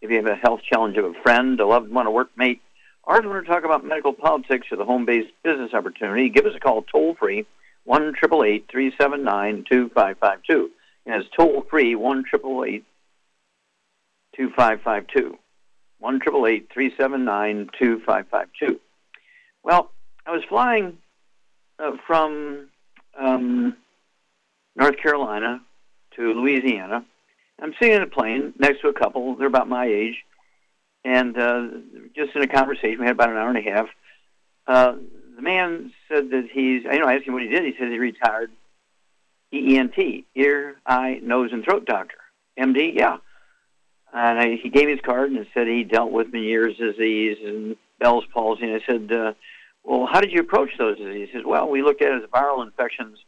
if you have a health challenge of a friend, a loved one, a workmate, or if you want to talk about medical politics or the home-based business opportunity, give us a call toll-free, 1 379 2552 And it's toll-free, 1 2552 one triple eight three seven nine two five five two. Well, I was flying uh, from um, North Carolina to Louisiana. I'm sitting in a plane next to a couple. They're about my age, and uh, just in a conversation we had about an hour and a half. Uh, the man said that he's. You know, I asked him what he did. He said he retired EENT, ear, eye, nose, and throat doctor. MD, yeah. And I, he gave me his card and said he dealt with Meniere's disease and Bell's palsy. And I said, uh, well, how did you approach those diseases? He says, well, we looked at it as viral infections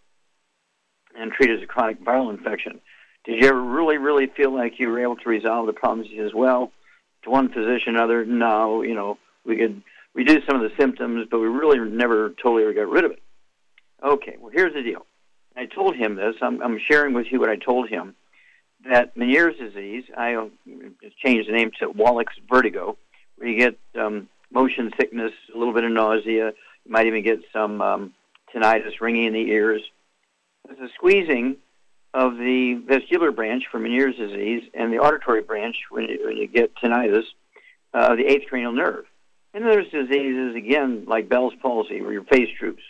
and treat it as a chronic viral infection. Did you ever really, really feel like you were able to resolve the problems? He says, well, to one physician, other, no, you know, we could reduce some of the symptoms, but we really never totally ever got rid of it. Okay, well, here's the deal. I told him this. I'm, I'm sharing with you what I told him that Meniere's disease, I changed the name to Wallach's vertigo, where you get um, motion sickness, a little bit of nausea, you might even get some um, tinnitus, ringing in the ears. It's a squeezing of the vestibular branch for Meniere's disease and the auditory branch when you, when you get tinnitus uh, of the eighth cranial nerve. And there's diseases, again, like Bell's palsy, where your face droops.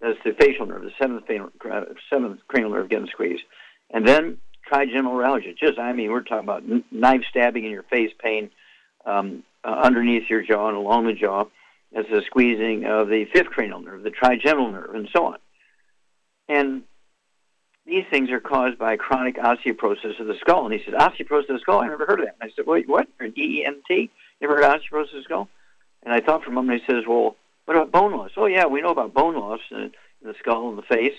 That's the facial nerve, the seventh, uh, seventh cranial nerve getting squeezed. And then trigeminal neuralgia. Just, I mean, we're talking about knife stabbing in your face pain um, uh, underneath your jaw and along the jaw. That's the squeezing of the fifth cranial nerve, the trigeminal nerve, and so on. And these things are caused by chronic osteoporosis of the skull. And he said, osteoporosis of the skull? I never heard of that. And I said, wait, what? Or E-E-N-T? You ever heard of osteoporosis of the skull? And I thought for a moment, he says, well, what about bone loss? Oh, yeah, we know about bone loss in, in the skull and the face.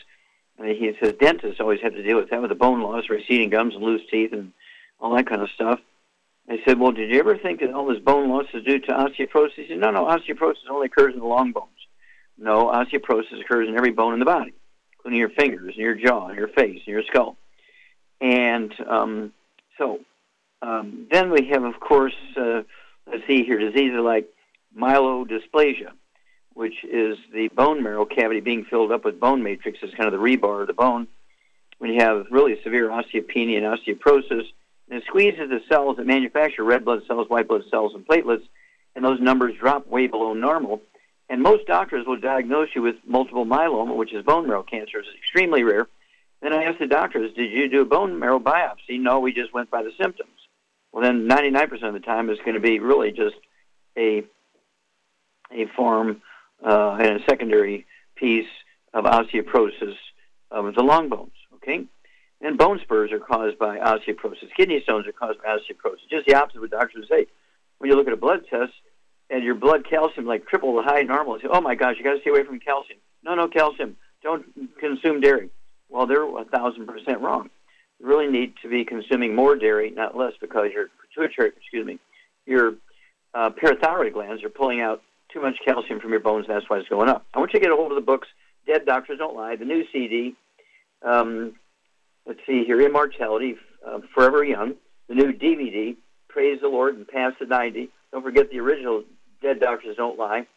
And he says dentists always have to deal with that with the bone loss, receding gums, and loose teeth, and all that kind of stuff. I said, well, did you ever think that all this bone loss is due to osteoporosis? He said, no, no, osteoporosis only occurs in the long bones. No, osteoporosis occurs in every bone in the body, including your fingers, and your jaw, and your face, and your skull. And um, so um, then we have, of course, uh, let's see here, diseases like myelodysplasia, which is the bone marrow cavity being filled up with bone matrix is kind of the rebar of the bone. When you have really severe osteopenia and osteoporosis, and it squeezes the cells that manufacture red blood cells, white blood cells, and platelets, and those numbers drop way below normal. And most doctors will diagnose you with multiple myeloma, which is bone marrow cancer. It's extremely rare. Then I asked the doctors, did you do a bone marrow biopsy? No, we just went by the symptoms. Well, then 99% of the time it's going to be really just a, a form uh, and a secondary piece of osteoporosis of the long bones. Okay, and bone spurs are caused by osteoporosis. Kidney stones are caused by osteoporosis. Just the opposite of what doctors say. When you look at a blood test and your blood calcium like triple the high normal, say, "Oh my gosh, you got to stay away from calcium." No, no calcium. Don't consume dairy. Well, they're a thousand percent wrong. You really need to be consuming more dairy, not less, because your pituitary, excuse me, your uh, parathyroid glands are pulling out too much calcium from your bones, that's why it's going up. I want you to get a hold of the books, Dead Doctors Don't Lie, the new CD. Um, let's see here, Immortality, uh, Forever Young, the new DVD, Praise the Lord and Past the 90. Don't forget the original Dead Doctors Don't Lie,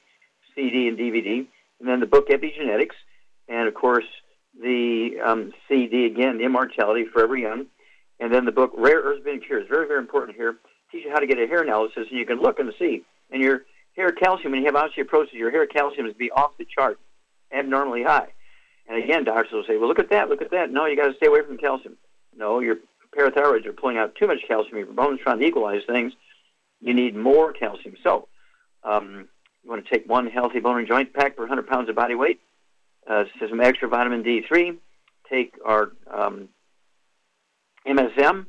CD and DVD. And then the book Epigenetics, and of course, the um, CD again, the Immortality Forever Young, and then the book Rare Earths Been Cures. Very, very important here. Teach you how to get a hair analysis, and you can look and see. And your hair calcium, when you have osteoporosis, your hair calcium is be off the chart, abnormally high. And again, doctors will say, "Well, look at that, look at that." No, you got to stay away from calcium. No, your parathyroids are pulling out too much calcium. Your bones trying to equalize things. You need more calcium. So, um, you want to take one healthy bone and joint pack per 100 pounds of body weight. Uh, some extra vitamin D3. Take our um, MSM,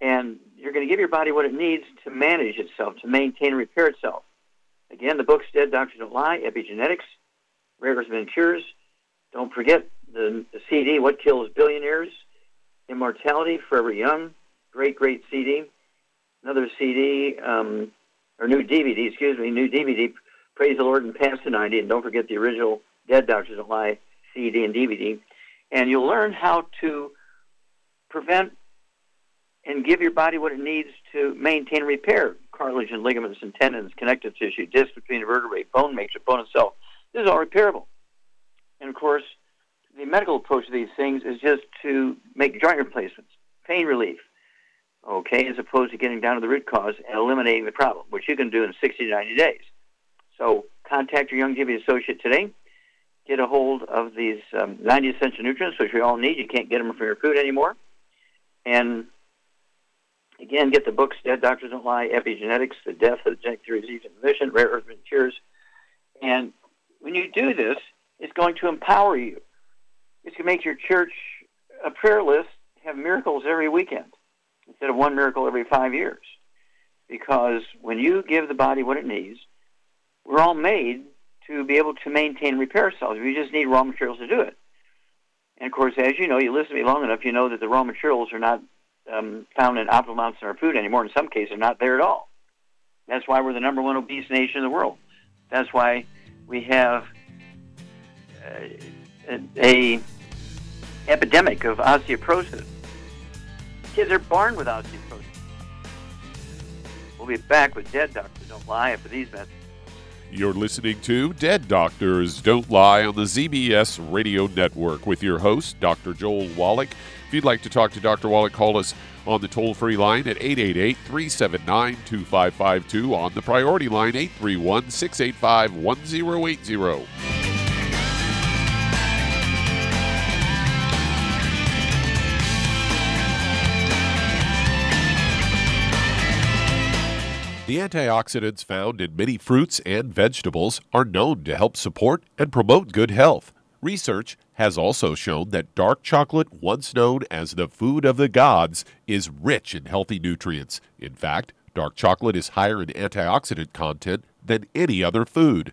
and you're going to give your body what it needs to manage itself, to maintain and repair itself. Again, the book's Dead Doctors Don't Lie, Epigenetics, Rare Earths Been Cures. Don't forget the, the CD, What Kills Billionaires, Immortality, Forever Young. Great, great CD. Another CD, um, or new DVD, excuse me, new DVD, Praise the Lord and Past the 90. And don't forget the original Dead Doctors Don't Lie CD and DVD. And you'll learn how to prevent and give your body what it needs to maintain and repair cartilage and ligaments and tendons, connective tissue, disc between the vertebrae, bone matrix, bone itself. This is all repairable. And of course, the medical approach to these things is just to make joint replacements, pain relief, okay, as opposed to getting down to the root cause and eliminating the problem, which you can do in 60 to 90 days. So contact your Young Youngevity associate today. Get a hold of these um, 90 essential nutrients, which we all need. You can't get them from your food anymore. And again, get the books Dead Doctors Don't Lie, Epigenetics, The Death of the Genetic Theory Disease Transmission, Rare Earth Cures. And when you do this, it's going to empower you. It's going to make your church a prayer list have miracles every weekend instead of one miracle every five years. Because when you give the body what it needs, we're all made to be able to maintain repair ourselves. We just need raw materials to do it. And of course, as you know, you listen to me long enough, you know that the raw materials are not um, found in optimal amounts in our food anymore. In some cases, they're not there at all. That's why we're the number one obese nation in the world. That's why we have uh, a, a epidemic of osteoporosis. Kids are born with osteoporosis. We'll be back with Dead Doctors Don't Lie after these messages. You're listening to Dead Doctors Don't Lie on the ZBS Radio Network with your host, Dr. Joel Wallach. If you'd like to talk to Dr. Wallach, call us on the toll free line at 888 379 2552, on the priority line 831 685 1080. Antioxidants found in many fruits and vegetables are known to help support and promote good health. Research has also shown that dark chocolate, once known as the food of the gods, is rich in healthy nutrients. In fact, dark chocolate is higher in antioxidant content than any other food.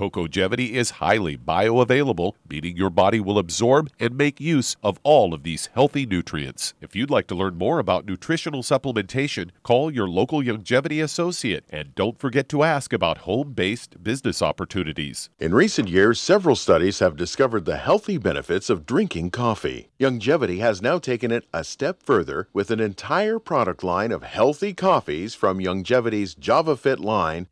Cocogevity is highly bioavailable, meaning your body will absorb and make use of all of these healthy nutrients. If you'd like to learn more about nutritional supplementation, call your local Youngevity associate and don't forget to ask about home based business opportunities. In recent years, several studies have discovered the healthy benefits of drinking coffee. Youngevity has now taken it a step further with an entire product line of healthy coffees from Youngevity's JavaFit line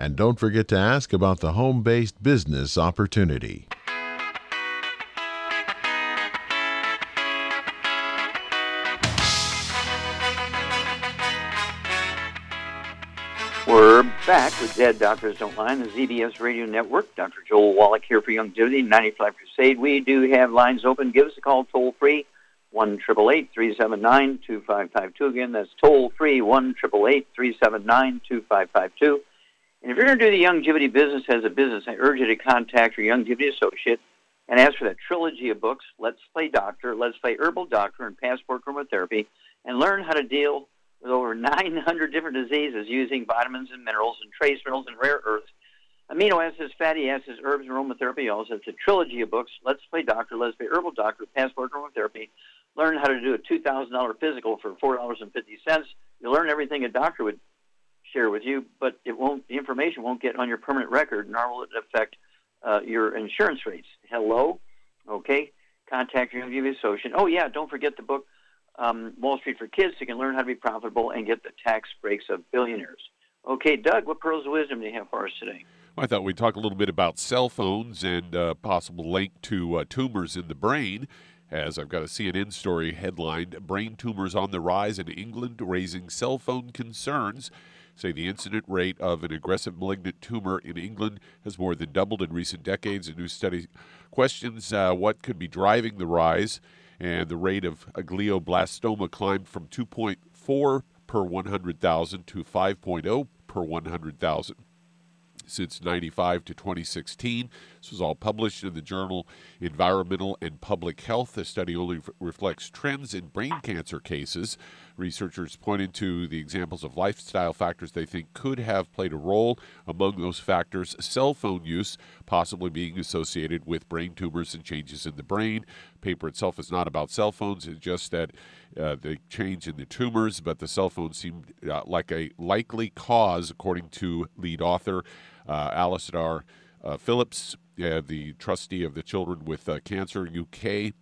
And don't forget to ask about the home based business opportunity. We're back with Dead Doctors Don't Lie on the ZBS Radio Network. Dr. Joel Wallach here for Youngevity 95 Crusade. We do have lines open. Give us a call toll free, 1 379 2552. Again, that's toll free, 1 379 2552. And if you're going to do the Youngevity business as a business, I urge you to contact your Youngevity associate and ask for that trilogy of books, Let's Play Doctor, Let's Play Herbal Doctor, and Passport Aromatherapy, and learn how to deal with over 900 different diseases using vitamins and minerals and trace minerals and rare earths, amino acids, fatty acids, herbs, and aromatherapy Also, It's a trilogy of books. Let's Play Doctor, Let's Play Herbal Doctor, Passport Aromatherapy. Learn how to do a $2,000 physical for $4.50. You'll learn everything a doctor would share with you, but it won't. The information won't get on your permanent record, nor will it affect uh, your insurance rates. Hello, okay. Contact your MVB associate. Oh yeah, don't forget the book um, Wall Street for Kids, so you can learn how to be profitable and get the tax breaks of billionaires. Okay, Doug, what pearls of wisdom do you have for us today? Well, I thought we'd talk a little bit about cell phones and uh, possible link to uh, tumors in the brain. As I've got a CNN story headlined Brain tumors on the rise in England, raising cell phone concerns. Say the incident rate of an aggressive malignant tumor in England has more than doubled in recent decades. A new study questions uh, what could be driving the rise and the rate of glioblastoma climbed from 2.4 per 100,000 to 5.0 per 100,000 since 95 to 2016. This was all published in the journal Environmental and Public Health. The study only reflects trends in brain cancer cases. Researchers pointed to the examples of lifestyle factors they think could have played a role. Among those factors, cell phone use possibly being associated with brain tumors and changes in the brain. Paper itself is not about cell phones, it's just that uh, the change in the tumors, but the cell phone seemed uh, like a likely cause, according to lead author uh, Alasdair uh, Philips, uh, the trustee of the Children with uh, Cancer UK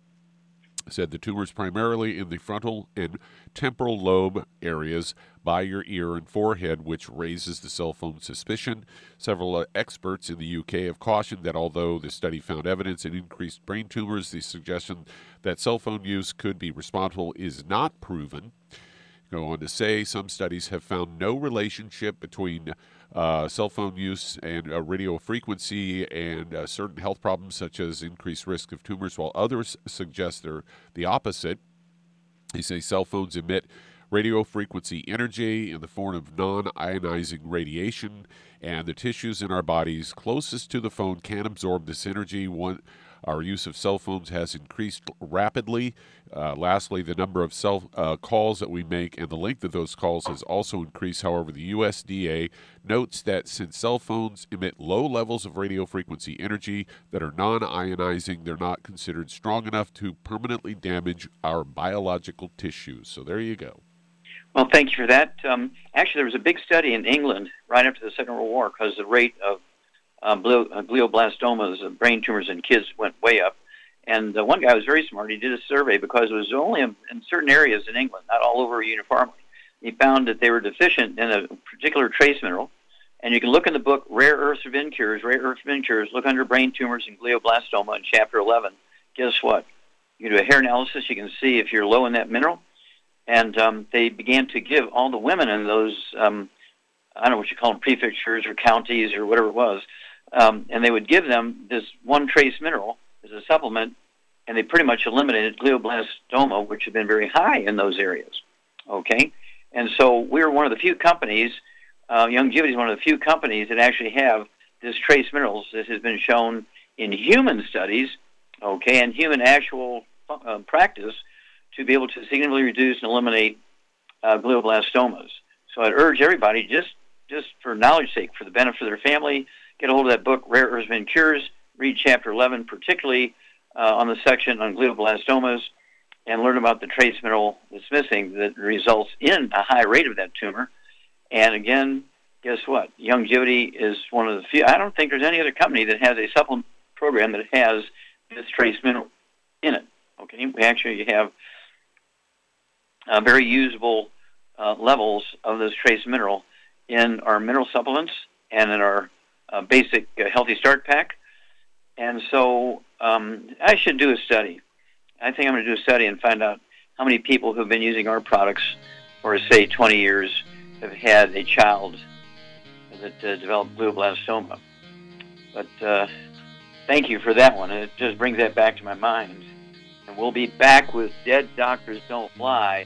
said the tumors primarily in the frontal and temporal lobe areas by your ear and forehead, which raises the cell phone suspicion. Several uh, experts in the UK have cautioned that although the study found evidence in increased brain tumors, the suggestion that cell phone use could be responsible is not proven. Go on to say some studies have found no relationship between uh, cell phone use and uh, radio frequency and uh, certain health problems such as increased risk of tumors, while others suggest they're the opposite. They say cell phones emit radio frequency energy in the form of non ionizing radiation, and the tissues in our bodies closest to the phone can absorb this energy. One, our use of cell phones has increased rapidly. Uh, lastly, the number of cell uh, calls that we make and the length of those calls has also increased. However, the USDA notes that since cell phones emit low levels of radio frequency energy that are non ionizing, they're not considered strong enough to permanently damage our biological tissues. So there you go. Well, thank you for that. Um, actually, there was a big study in England right after the Second World War because the rate of glioblastomas, uh, brain tumors in kids went way up. And uh, one guy was very smart. He did a survey because it was only in, in certain areas in England, not all over uniformly. He found that they were deficient in a particular trace mineral. And you can look in the book Rare Earths of Cures, Rare Earths of Cures, look under brain tumors and glioblastoma in chapter 11. Guess what? You do a hair analysis, you can see if you're low in that mineral. And um, they began to give all the women in those, um, I don't know what you call them, prefectures or counties or whatever it was, um, and they would give them this one trace mineral as a supplement, and they pretty much eliminated glioblastoma, which had been very high in those areas. Okay, and so we are one of the few companies. Uh, Youngevity is one of the few companies that actually have this trace minerals. This has been shown in human studies, okay, and human actual uh, practice to be able to significantly reduce and eliminate uh, glioblastomas. So I'd urge everybody, just just for knowledge sake, for the benefit of their family, get a hold of that book, Rare Earths and Cures. Read chapter 11, particularly uh, on the section on glioblastomas, and learn about the trace mineral that's missing that results in a high rate of that tumor. And again, guess what? Youngevity is one of the few. I don't think there's any other company that has a supplement program that has this trace mineral in it. Okay, we actually have uh, very usable uh, levels of this trace mineral in our mineral supplements and in our uh, basic uh, healthy start pack. And so um, I should do a study. I think I'm going to do a study and find out how many people who've been using our products for, say, 20 years have had a child that uh, developed glioblastoma. But uh, thank you for that one. It just brings that back to my mind. And we'll be back with Dead Doctors Don't Lie.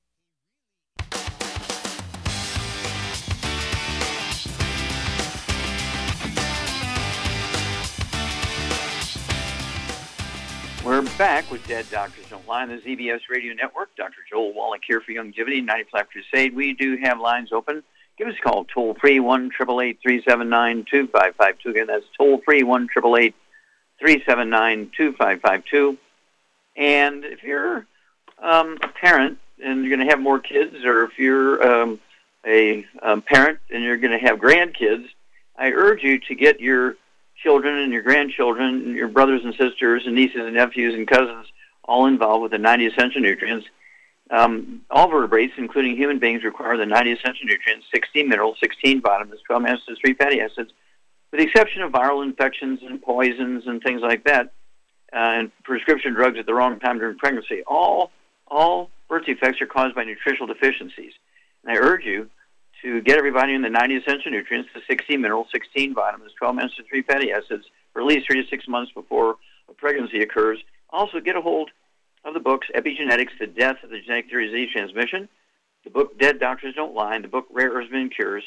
We're back with Dead Doctors Don't Lie on the ZBS Radio Network. Dr. Joel Wallach here for Youngevity, 95 Crusade. We do have lines open. Give us a call, toll free, 1 379 2552. Again, that's toll free, 1 379 2552. And if you're um, a parent and you're going to have more kids, or if you're um, a um, parent and you're going to have grandkids, I urge you to get your children and your grandchildren, and your brothers and sisters and nieces and nephews and cousins all involved with the 90 essential nutrients. Um, all vertebrates, including human beings, require the 90 essential nutrients, 16 minerals, 16 vitamins, 12 acids, 3 fatty acids, with the exception of viral infections and poisons and things like that, uh, and prescription drugs at the wrong time during pregnancy. All, all birth defects are caused by nutritional deficiencies. And I urge you to get everybody in the 90 essential nutrients, the 16 minerals, 16 vitamins, 12 acids, 3 fatty acids, at least three to six months before a pregnancy occurs. Also, get a hold of the books Epigenetics, The Death of the Genetic Theory of Disease Transmission, the book Dead Doctors Don't Lie, the book Rare Earths and Cures,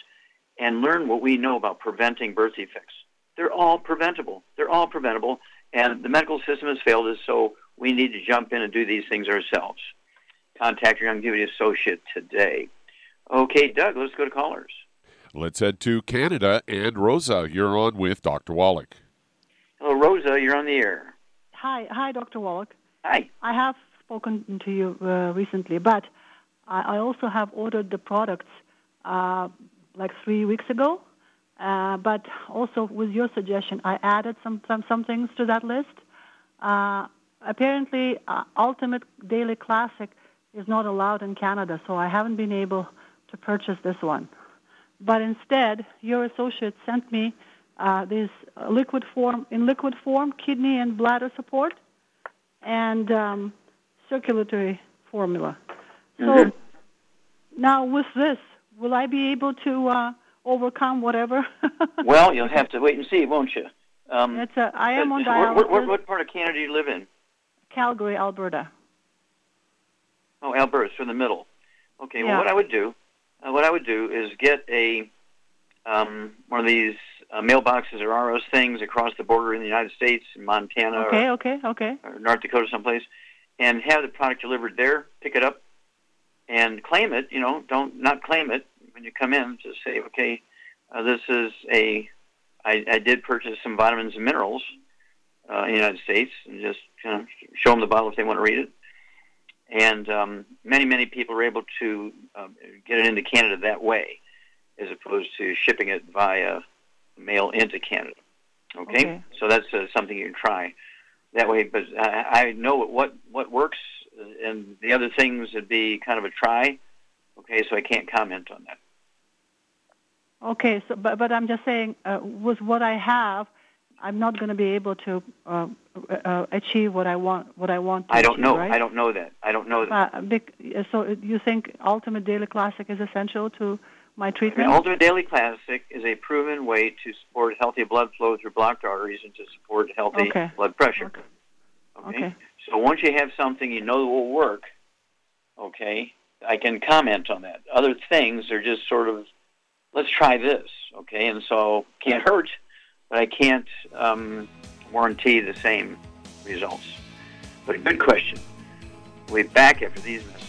and learn what we know about preventing birth defects. They're all preventable. They're all preventable, and the medical system has failed us, so we need to jump in and do these things ourselves. Contact your Youngevity associate today. Okay, Doug, let's go to callers. Let's head to Canada. And Rosa, you're on with Dr. Wallach. Hello, Rosa, you're on the air. Hi, hi, Dr. Wallach. Hi. I have spoken to you uh, recently, but I, I, also have ordered the products uh, like three weeks ago. Uh, but also with your suggestion, I added some some, some things to that list. Uh, apparently, uh, Ultimate Daily Classic is not allowed in Canada, so I haven't been able to purchase this one. But instead, your associate sent me uh, this liquid form in liquid form kidney and bladder support and um, circulatory formula. So mm-hmm. now with this, will I be able to uh, overcome whatever? well, you'll have to wait and see, won't you? Um, it's a, I am on dialysis. What, what, what, part of Canada do you live in? Calgary, Alberta. Oh, Alberta, so in the middle. Okay. Yeah. Well, what I would do, uh, what I would do is get a um, one of these uh, mailboxes or ROS things across the border in the United States, in Montana, okay, or, okay, okay, or North Dakota, someplace, and have the product delivered there. Pick it up and claim it. You know, don't not claim it when you come in. Just say, okay, uh, this is a. I, I did purchase some vitamins and minerals uh, in the United States, and just you know, show them the bottle if they want to read it. And um, many, many people are able to um, get it into Canada that way, as opposed to shipping it via mail into Canada. Okay, okay. so that's uh, something you can try that way. But I, I know what what works, and the other things would be kind of a try. Okay, so I can't comment on that. Okay, so but but I'm just saying, uh, with what I have, I'm not going to be able to uh, uh, achieve what I want. What I want. I don't achieve, know. Right? I don't know that. I don't know that. Uh, bec- so you think Ultimate Daily Classic is essential to my treatment? The Ultimate Daily Classic is a proven way to support healthy blood flow through blocked arteries and to support healthy okay. blood pressure. Okay. okay. okay. So once you have something you know will work, okay, I can comment on that. Other things are just sort of, let's try this, okay, and so can't hurt, but I can't um, warranty the same results. But a good question. We'll be back after these messages.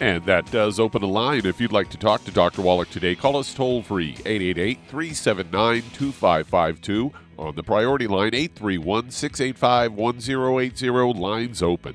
And that does open a line. If you'd like to talk to Dr. Wallach today, call us toll free 888 379 2552. On the priority line 831 685 1080. Lines open.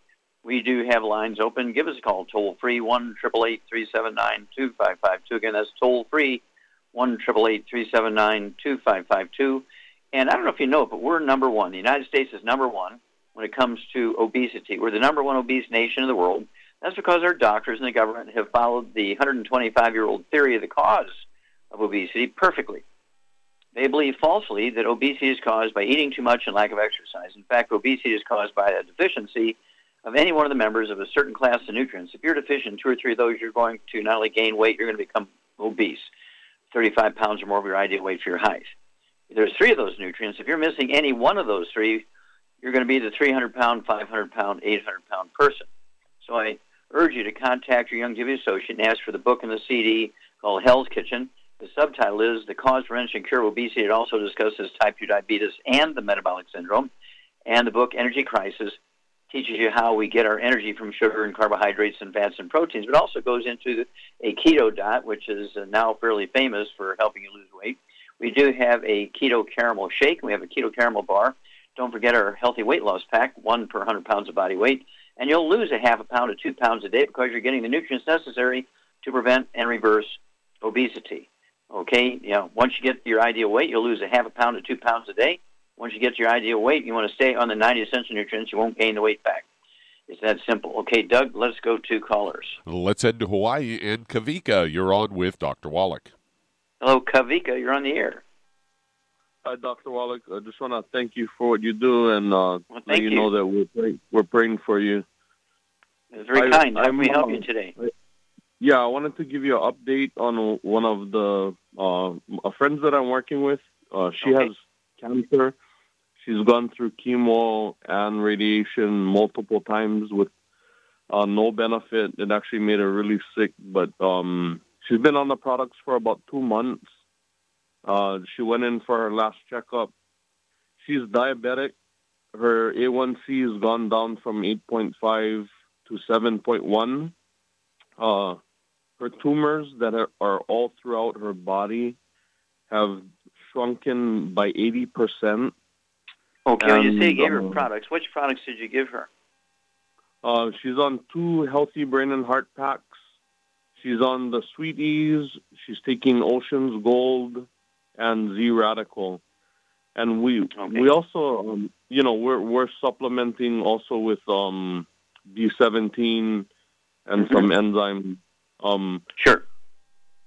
We do have lines open. Give us a call toll free one triple eight three seven nine two five five two. Again, that's toll free one triple eight three seven nine two five five two. And I don't know if you know it, but we're number one. The United States is number one when it comes to obesity. We're the number one obese nation in the world. That's because our doctors and the government have followed the 125 year old theory of the cause of obesity perfectly. They believe falsely that obesity is caused by eating too much and lack of exercise. In fact, obesity is caused by a deficiency of any one of the members of a certain class of nutrients. If you're deficient in two or three of those, you're going to not only gain weight, you're going to become obese, 35 pounds or more of your ideal weight for your height. If there's three of those nutrients. If you're missing any one of those three, you're going to be the 300 pound, 500 pound, 800 pound person. So I urge you to contact your Young Youngevity associate and ask for the book and the CD called Hell's Kitchen. The subtitle is The Cause, Prevention, and Cure of Obesity. It also discusses type 2 diabetes and the metabolic syndrome. And the book Energy Crisis teaches you how we get our energy from sugar and carbohydrates and fats and proteins, but also goes into a keto diet, which is uh, now fairly famous for helping you lose weight. We do have a keto caramel shake. We have a keto caramel bar. Don't forget our healthy weight loss pack, one per 100 pounds of body weight. And you'll lose a half a pound to two pounds a day because you're getting the nutrients necessary to prevent and reverse obesity. Okay, you know, once you get your ideal weight, you'll lose a half a pound to two pounds a day. Once you get to your ideal weight, you want to stay on the 90 essential nutrients. You won't gain the weight back. It's that simple. Okay, Doug, let's go to callers. Let's head to Hawaii and Kavika. You're on with Dr. Wallach. Hello, Kavika. You're on the air. Hi, Dr. Wallach. I just want to thank you for what you do and uh, well, let you, you, know that we're praying, we're praying for you. It's very I, kind. How can we help you today? I, yeah, I wanted to give you an update on one of the uh, friends that I'm working with. Uh, she okay. has cancer. She's gone through chemo and radiation multiple times with uh, no benefit. It actually made her really sick, but um, she's been on the products for about two months. Uh, she went in for her last checkup. She's diabetic. Her A1C has gone down from 8.5 to 7.1. Uh, her tumors that are, are all throughout her body have shrunken by 80%. Okay, when you say you gave her products, which products did you give her? Uh, she's on two healthy brain and heart packs. She's on the Sweeties. She's taking Ocean's Gold and Z Radical, and we okay. we also um, you know we're we're supplementing also with um, B17 and Mm-hmm. some enzyme Um, sure.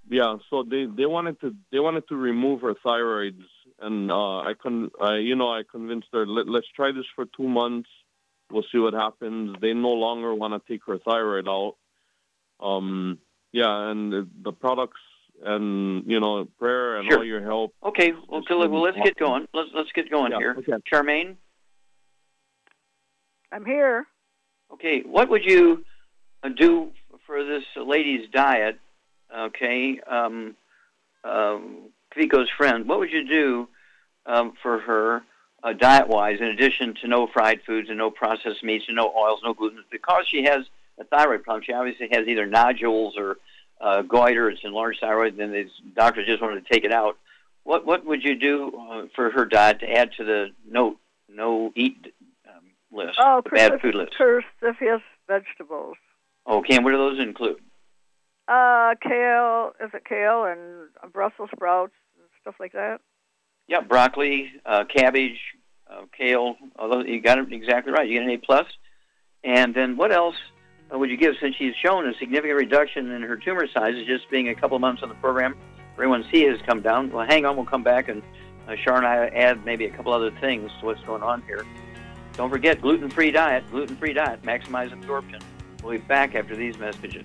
Yeah, so they, they wanted to they wanted to remove her thyroids, and uh, I con I, you know I convinced her Let, let's try this for two months. We'll see what happens. They no longer want to take her thyroid out. Um, yeah, and the, the products and you know prayer and Sure. all your help. Okay, well, so look, well let's get going. Let's let's get going Yeah, here. okay. Charmaine, I'm here. okay, what would you uh, do for this lady's diet? Okay, um, um, friend, what would you do um, for her uh, diet-wise, in addition to no fried foods and no processed meats and no oils, no gluten? Because she has a thyroid problem, she obviously has either nodules or uh, goiter, it's enlarged thyroid, and the doctor just wanted to take it out. What what would you do uh, for her diet to add to the no no eat um, list, Oh, bad food list? Cruciferous vegetables. Okay, and what do those include? Uh, kale. Is it kale and Brussels sprouts and stuff like that? Yeah, broccoli, uh, cabbage, uh, kale. Although you got it exactly right, you get an A plus. And then what else uh, would you give since she's shown a significant reduction in her tumor sizes just being a couple of months on the program? Her A1C has come down. Well, hang on, we'll come back and uh, Shar and I add maybe a couple other things to what's going on here. Don't forget gluten-free diet. Gluten-free diet, maximize absorption. We'll be back after these messages.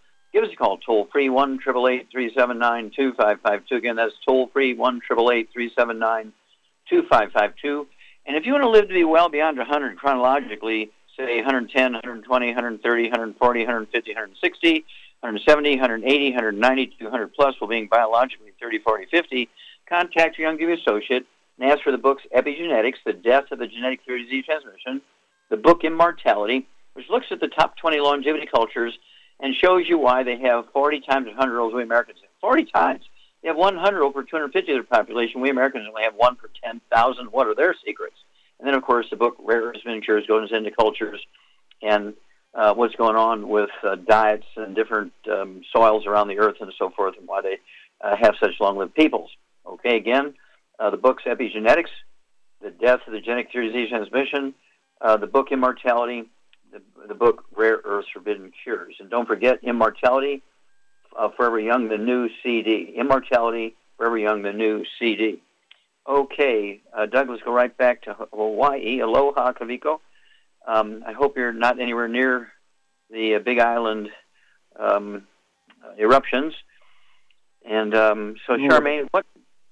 Give us a call, toll free, 1 379 2552. Again, that's toll free, 1 379 2552. And if you want to live to be well beyond 100 chronologically, say 110, 120, 130, 140, 150, 160, 170, 180, 190, 200 plus, while being biologically 30, 40, 50, contact your Youngevity associate and ask for the books Epigenetics, The Death of the Genetic Theory Disease Transmission, the book Immortality, which looks at the top 20 longevity cultures and shows you why they have 40 times 100 olds we Americans have. 40 times. They have 100 over 250 of their population. We Americans only have one per 10,000. What are their secrets? And then, of course, the book Rare Earths Miniatures goes into cultures and uh, what's going on with uh, diets and different um, soils around the earth and so forth and why they uh, have such long-lived peoples. Okay, again, uh, the book's Epigenetics, The Death of the Genetic Disease Transmission, uh, the book Immortality, the, the book Rare Earths Forbidden Cures. And don't forget Immortality, uh, Forever Young, the new CD. Immortality, Forever Young, the new CD. Okay, uh, Douglas, go right back to Hawaii. Aloha, Kaviko. Um, I hope you're not anywhere near the uh, Big Island um, uh, eruptions. And um, so, Charmaine, what,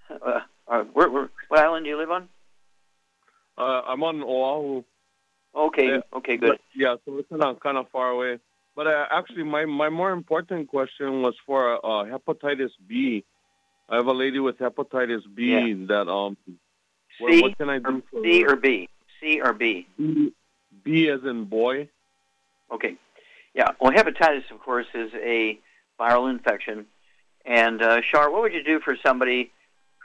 uh, uh, where, where, what island do you live on? Uh, I'm on Oahu. Okay, Yeah, okay, good. But, yeah, so it's kind of kind of far away. But uh, actually, my my more important question was for uh, hepatitis B. I have a lady with hepatitis B that um. What, C what can I do? For C or B? C or B? B, B as in boy. Okay. Yeah. Well, hepatitis, of course, is a viral infection. And uh, Shar, what would you do for somebody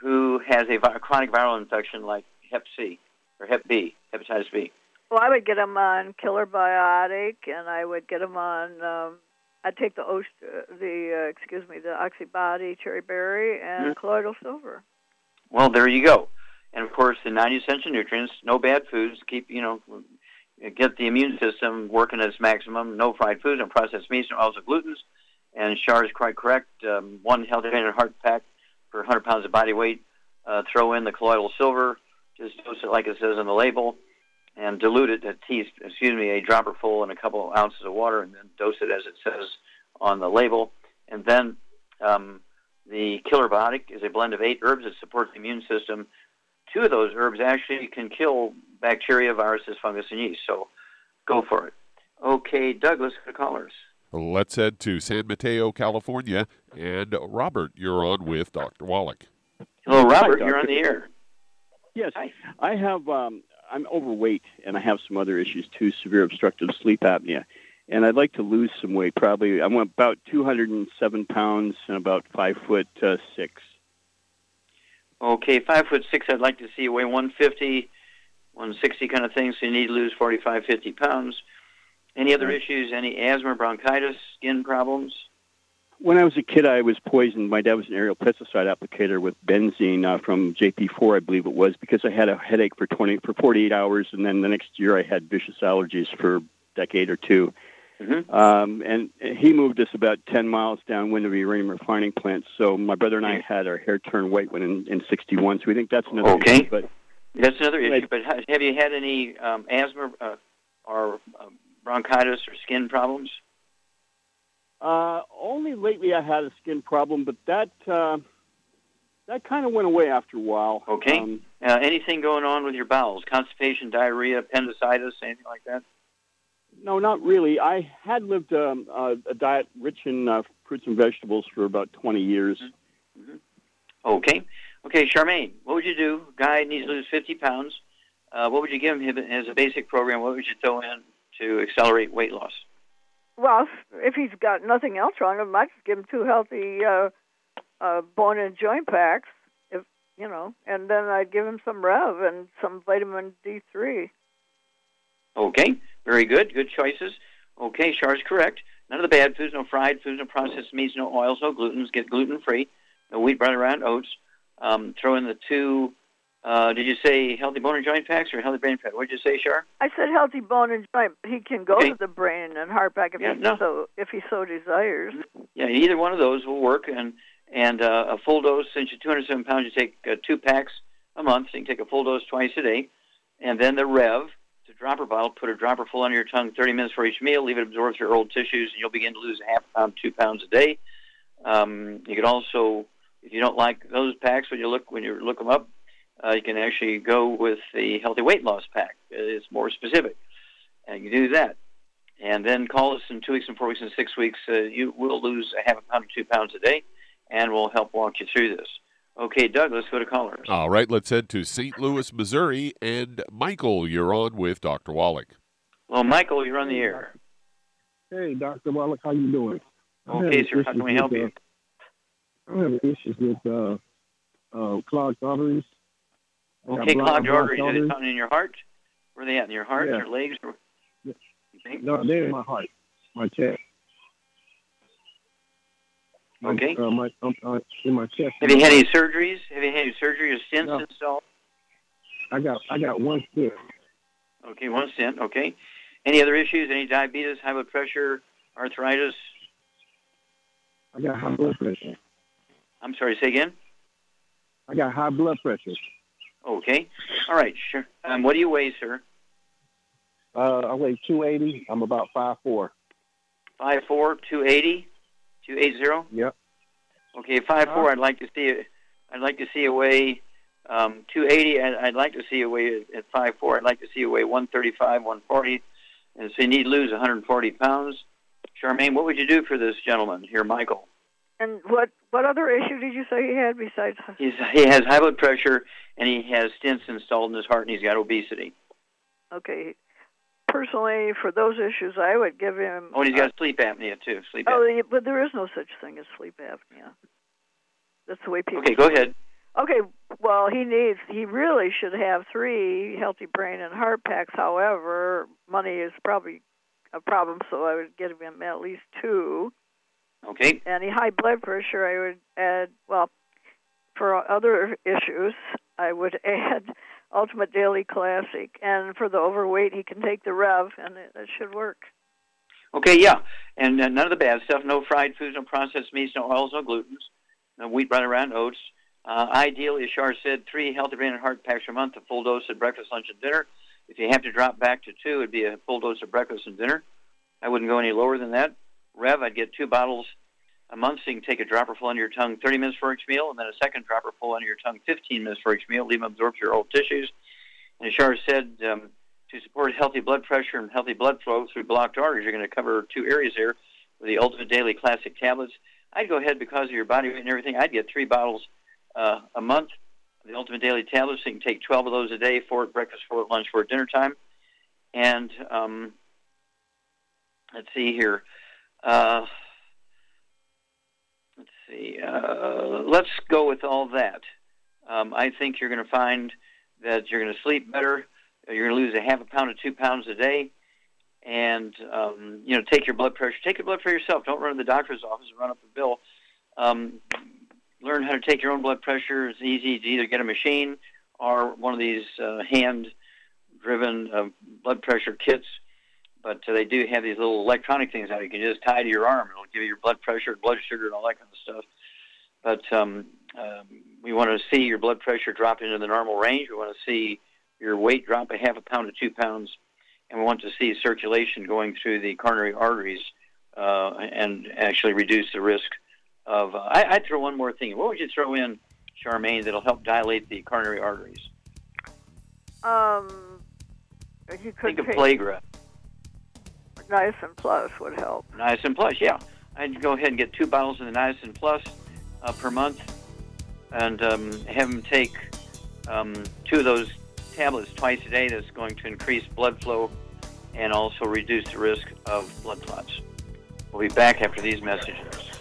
who has a vi- chronic viral infection like Hep C or Hep B, hepatitis B? Well, I would get them on Killer Biotic, and I would get them on. Um, I'd take the Ost- uh, the uh, excuse me, the Oxybody Cherry Berry and Mhm. Colloidal Silver. Well, there you go. And of course, the 90 essential nutrients, no bad foods, keep, you know, get the immune system working at its maximum, no fried foods, no processed meats, no oils or glutens. And Shar is quite correct. Um, one healthy and heart pack per 100 pounds of body weight. Uh, throw in the colloidal silver, just dose it like it says on the label, and dilute it a tea, excuse me, a dropper full in a couple of ounces of water, and then dose it as it says on the label. And then um, the Killer Biotic is a blend of eight herbs that support the immune system. Two of those herbs actually can kill bacteria, viruses, fungus, and yeast. So go for it. Okay, Douglas, the callers. Let's head to San Mateo, California. And Robert, you're on with Dr. Wallach. Hello, Robert. Hi, you're on the air. Yes, I have. Um, I'm overweight, and I have some other issues too: severe obstructive sleep apnea. And I'd like to lose some weight. Probably, I'm about 207 pounds and about five foot uh, six. Okay, five foot six. I'd like to see you weigh 150, 160 kind of thing. So you need to lose 45, 50 pounds. Any other issues? Any asthma, bronchitis, skin problems? When I was a kid, I was poisoned. My dad was an aerial pesticide applicator with benzene uh, from JP4, I believe it was, because I had a headache for 20 for 48 hours, and then the next year I had vicious allergies for a decade or 2 Mhm. Um, and he moved us about 10 miles downwind of the uranium refining plant. So my brother and I had our hair turn white when in, in 61. So we think that's another Okay. issue. But That's another issue. But have you had any um, asthma uh, or uh, bronchitis or skin problems? Uh, only lately I had a skin problem, but that uh, that kind of went away after a while. Okay. Um, Uh, anything going on with your bowels? Constipation, diarrhea, appendicitis, anything like that? no, not really. I had lived um, uh, a diet rich in uh, fruits and vegetables for about 20 years. Okay. Okay, Charmaine, what would you do? Guy needs to lose 50 pounds. Uh, what would you give him as a basic program? What would you throw in to accelerate weight loss? Well, if- he's got nothing else wrong, I might just give him two healthy uh, uh, bone and joint packs, if you know, and then I'd give him some Rev and some vitamin D3. Okay, very good. Good choices. Okay, Char's correct. None of the bad foods, no fried foods, no processed meats, no oils, no glutens. Get gluten free. No wheat, bread, around oats. Um, throw in the two. Uh, did you say healthy bone and joint packs or healthy brain pack? What did you say, Char? I said healthy bone and joint. He can go Okay. to the brain and heart pack if Yeah, he no. so if he so desires. Yeah, either one of those will work. And and uh, a full dose, since you're 207 pounds, you take uh, two packs a month. So you can take a full dose twice a day. And then the Rev, it's a dropper bottle. Put a dropper full under your tongue 30 minutes for each meal. Leave it absorb through your old tissues, and you'll begin to lose a half a pound, two pounds a day. Um, you can also, if you don't like those packs, when you look when you look them up, uh, you can actually go with the healthy weight loss pack. It's more specific, and you do that. And then call us in two weeks and four weeks and six weeks. Uh, you will lose a half a pound to two pounds a day, and we'll help walk you through this. Okay, Doug, let's go to callers. All right, let's head to St. Louis, Missouri. And Michael, you're on with Dr. Wallach. Well, Michael, you're on the air. Hey, Dr. Wallach, how you doing? Okay, sir. How can we help with, you? uh, I'm having issues with uh, uh, clogged arteries. Okay, clogged arteries. Are they found in your heart? Where are they at? In your heart, Yeah. your legs? Or... No, they're in my heart, my chest. Okay. Uh, my, um, uh, in my chest. Have you had any surgeries? Have you had any surgery or stents No. installed? I got I got one stent. Okay, one stent. Okay. Any other issues? Any diabetes, high blood pressure, arthritis? I got high blood pressure. I'm sorry. Say again. I got high blood pressure. Okay. All right. Sure. Um, what do you weigh, sir? Uh, I weigh 280. I'm about five four. Five four, two eighty, two eight zero. Yep. Okay, five four. I'd like to see it. I'd like to see a weigh um, two eighty. I'd, I'd like to see a weigh at, at five four. I'd like to see a weigh one thirty five, one forty. And so you need to lose 140 pounds. Charmaine, what would you do for this gentleman here, Michael? And what what other issue did you say he had besides? He's, he has high blood pressure and he has stents installed in his heart and he's got obesity. Okay. Personally, for those issues, I would give him. Oh, and he's got uh, sleep apnea too. Sleep Oh, apnea. yeah, but there is no such thing as sleep apnea. That's the way people. Okay, go ahead. Okay, well, he needs, he really should have three healthy brain and heart packs. However, money is probably a problem, so I would give him at least two. Okay. He high blood pressure, I would add, well, for other issues, I would add Ultimate Daily Classic. And for the overweight, he can take the Rev, and it, it should work. Okay, yeah, and uh, none of the bad stuff. No fried foods, no processed meats, no oils, no glutens, no wheat, bread, around oats. Uh, ideally, as Shar said, three healthy brain and heart packs a month, a full dose at breakfast, lunch, and dinner. If you have to drop back to two, it'd be a full dose of breakfast and dinner. I wouldn't go any lower than that. Rev, I'd get two bottles a month, so you can take a dropper full under your tongue 30 minutes for each meal, and then a second dropper full under your tongue 15 minutes for each meal. Leave them absorb your old tissues. And as Shar said, um, to support healthy blood pressure and healthy blood flow through blocked arteries, you're going to cover two areas there with the Ultimate Daily Classic tablets. I'd go ahead because of your body weight and everything. I'd get three bottles uh, a month of the Ultimate Daily tablets. So you can take 12 of those a day, four at breakfast, four at lunch, four at dinner time. And um, let's see here. Uh, let's see. Uh, let's go with all that. Um, I think you're going to find that you're going to sleep better. You're going to lose a half a pound to two pounds a day, and um, you know, take your blood pressure. Take your blood pressure yourself. Don't run to the doctor's office and run up a bill. Um, learn how to take your own blood pressure. It's easy to either get a machine or one of these uh, hand-driven uh, blood pressure kits. But uh, they do have these little electronic things that you can just tie to your arm. It'll give you your blood pressure, and blood sugar, and all that kind of stuff. But um, um, we want to see your blood pressure drop into the normal range. We want to see your weight drop a half a pound to two pounds, and we want to see circulation going through the coronary arteries uh, and actually reduce the risk of. Uh, I, I'd throw one more thing. What would you throw in, Charmaine, that'll help dilate the coronary arteries? Um, you could Think of take Plagra. Niacin Plus would help. Niacin Plus, yeah. I'd go ahead and get two bottles of the Niacin Plus uh, per month, and um, have them take um, two of those tablets twice a day. That's going to increase blood flow and also reduce the risk of blood clots. We'll be back after these messages.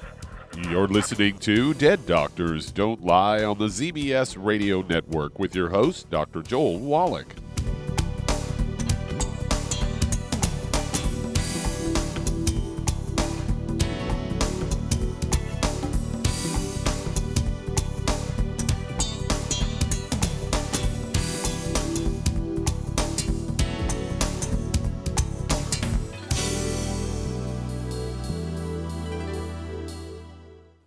You're listening to Dead Doctors Don't Lie on the ZBS Radio Network with your host, Dr. Joel Wallach.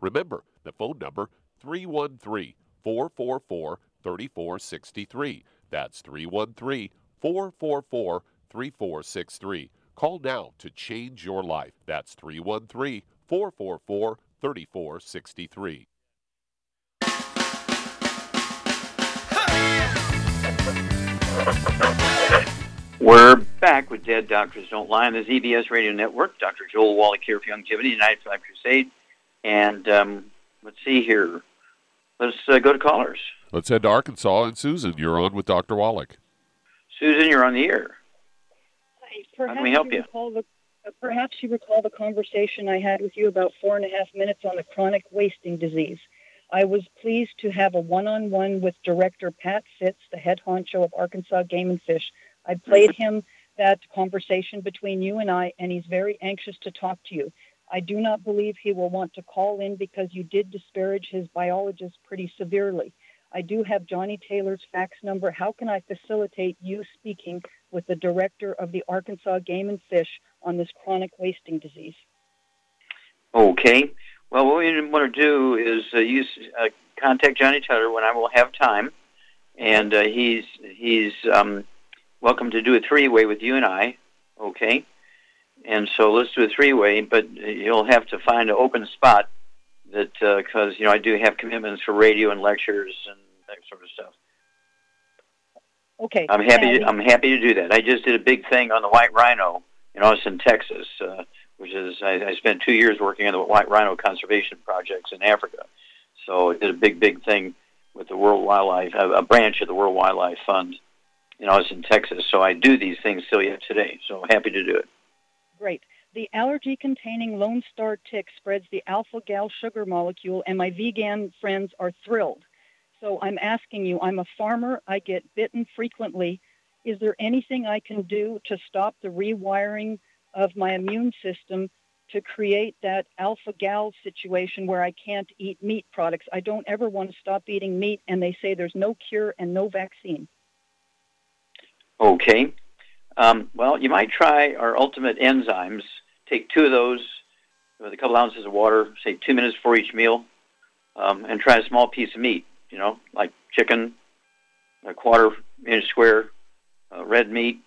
Remember, the phone number 313 444 3463. That's 313 444 3463. Call now to change your life. That's 313 444 3463. We're back with Dead Doctors Don't Lie on the ZBS Radio Network. Dr. Joel Wallach here for Youngevity, United Five Crusade. And um, let's see here. Let's uh, go to callers. Let's head to Arkansas. And Susan, you're on with Dr. Wallach. Susan, you're on the air. Perhaps How can we help you? Recall the, uh, perhaps you recall the conversation I had with you about four and a half minutes on the chronic wasting disease. I was pleased to have a one-on-one with Director Pat Fitts, the head honcho of Arkansas Game and Fish. I played him that conversation between you and I, and he's very anxious to talk to you. I do not believe he will want to call in because you did disparage his biologist pretty severely. I do have Johnny Taylor's fax number. How can I facilitate you speaking with the director of the Arkansas Game and Fish on this chronic wasting disease? Okay. Well, what we want to do is uh, use uh, contact Johnny Taylor when I will have time, and uh, he's he's um, welcome to do a three-way with you and I. Okay. And so let's do a three-way, but you'll have to find an open spot that because you know I do have commitments for radio and lectures and that sort of stuff. Okay. I'm happy. To, I'm happy to do that. I just did a big thing on the white rhino in Austin, Texas, uh, which is I, I spent two years working on the white rhino conservation projects in Africa. So I did a big, big thing with the World Wildlife, a, a branch of the World Wildlife Fund in Austin, Texas. So I do these things still yet today. So happy to do it. Great. The allergy containing Lone Star tick spreads the alpha gal sugar molecule, and my vegan friends are thrilled. So I'm asking you, I'm a farmer, I get bitten frequently. Is there anything I can do to stop the rewiring of my immune system to create that alpha gal situation where I can't eat meat products? I don't ever want to stop eating meat, and they say there's no cure and no vaccine. Okay. Um, well, you might try our ultimate enzymes. Take two of those with a couple ounces of water, say two minutes before each meal, um, and try a small piece of meat, you know, like chicken, a quarter inch square uh, red meat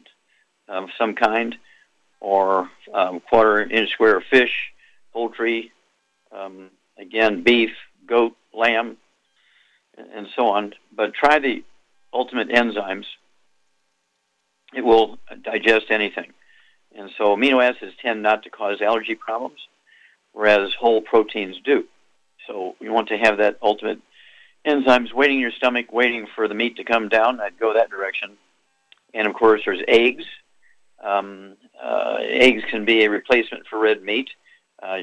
of some kind, or um, quarter inch square fish, poultry, um, again, beef, goat, lamb, and so on. But try the ultimate enzymes it will digest anything. And so amino acids tend not to cause allergy problems, whereas whole proteins do. So you want to have that ultimate enzymes waiting in your stomach, waiting for the meat to come down. I'd go that direction. And of course, there's eggs. Um, uh, eggs can be a replacement for red meat. Uh,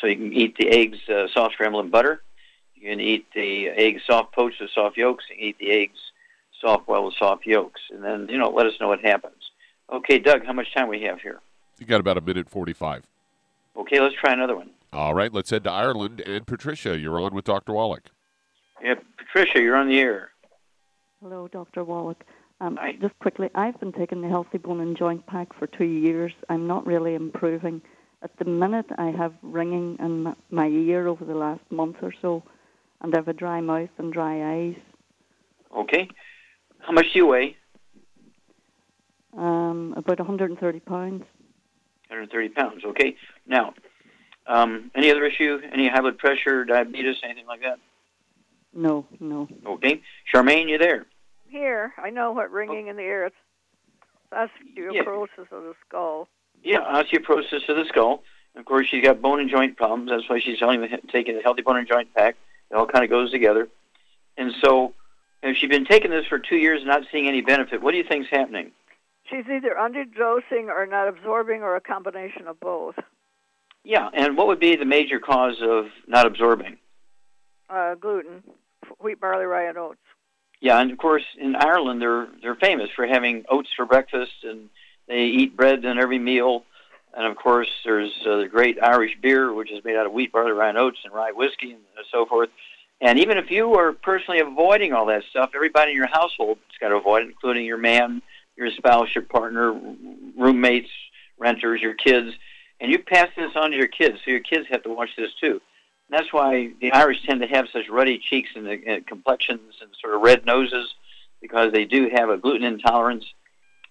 so you can eat the eggs uh, soft scrambled in butter. You can eat the eggs soft poached with soft yolks. You can eat the eggs soft boiled with soft yolks. And then, you know, let us know what happens. Okay, Doug, how much time we have here? You got about a minute 45. Okay, let's try another one. All right, let's head to Ireland. And Patricia, you're on with Dr. Wallach. Yeah, Patricia, you're on the air. Hello, Dr. Wallach. Um, just quickly, I've been taking the Healthy Bone and Joint Pack for two years. I'm not really improving. At the minute, I have ringing in my ear over the last month or so, and I have a dry mouth and dry eyes. Okay. How much do you weigh? Um, about 130 pounds. 130 pounds. Okay. Now, um, any other issue? Any high blood pressure, diabetes, anything like that? No, no. Okay. Charmaine, you there? Here, I know what ringing in the ear is. Osteoporosis of the skull. Yeah, osteoporosis of the skull. Of course, she's got bone and joint problems. That's why she's telling me taking the healthy bone and joint pack. It all kind of goes together. And so, if she's been taking this for two years and not seeing any benefit, what do you think's happening? She's either underdosing or not absorbing or a combination of both. Yeah, and what would be the major cause of not absorbing? Uh, gluten, wheat, barley, rye, and oats. Yeah, and of course in Ireland they're they're famous for having oats for breakfast, and they eat bread in every meal. And of course there's uh, the great Irish beer, which is made out of wheat, barley, rye, and oats, and rye whiskey, and so forth. And even if you are personally avoiding all that stuff, everybody in your household has got to avoid it, including your man, your spouse, your partner, roommates, renters, your kids. And you pass this on to your kids, so your kids have to watch this too. And that's why the Irish tend to have such ruddy cheeks and, and complexions and sort of red noses, because they do have a gluten intolerance.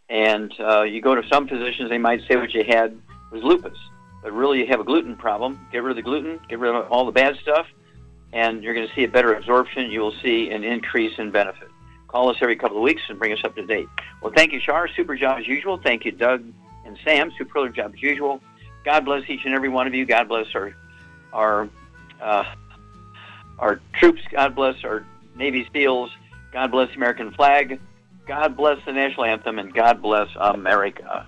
And uh, you go to some physicians, they might say what you had was lupus, but really you have a gluten problem. Get rid of the gluten, get rid of all the bad stuff, and you're going to see a better absorption. You will see an increase in benefit. Call us every couple of weeks and bring us up to date. Well, thank you, Shar. Super job as usual. Thank you, Doug and Sam. Superlative job as usual. God bless each and every one of you. God bless our our uh, our troops. God bless our Navy SEALs. God bless the American flag. God bless the national anthem, and God bless America.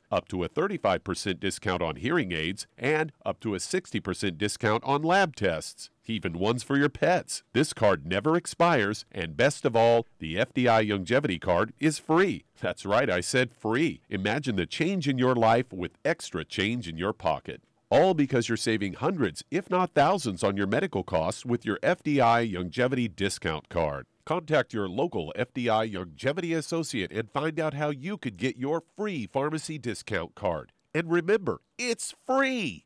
up to a 35% discount on hearing aids, and up to a 60% discount on lab tests, even ones for your pets. This card never expires, and best of all, the FDI Longevity Card is free. That's right, I said free. Imagine the change in your life with extra change in your pocket. All because you're saving hundreds, if not thousands, on your medical costs with your FDI Longevity Discount Card. Contact your local FDI Longevity Associate and find out how you could get your free pharmacy discount card. And remember, it's free!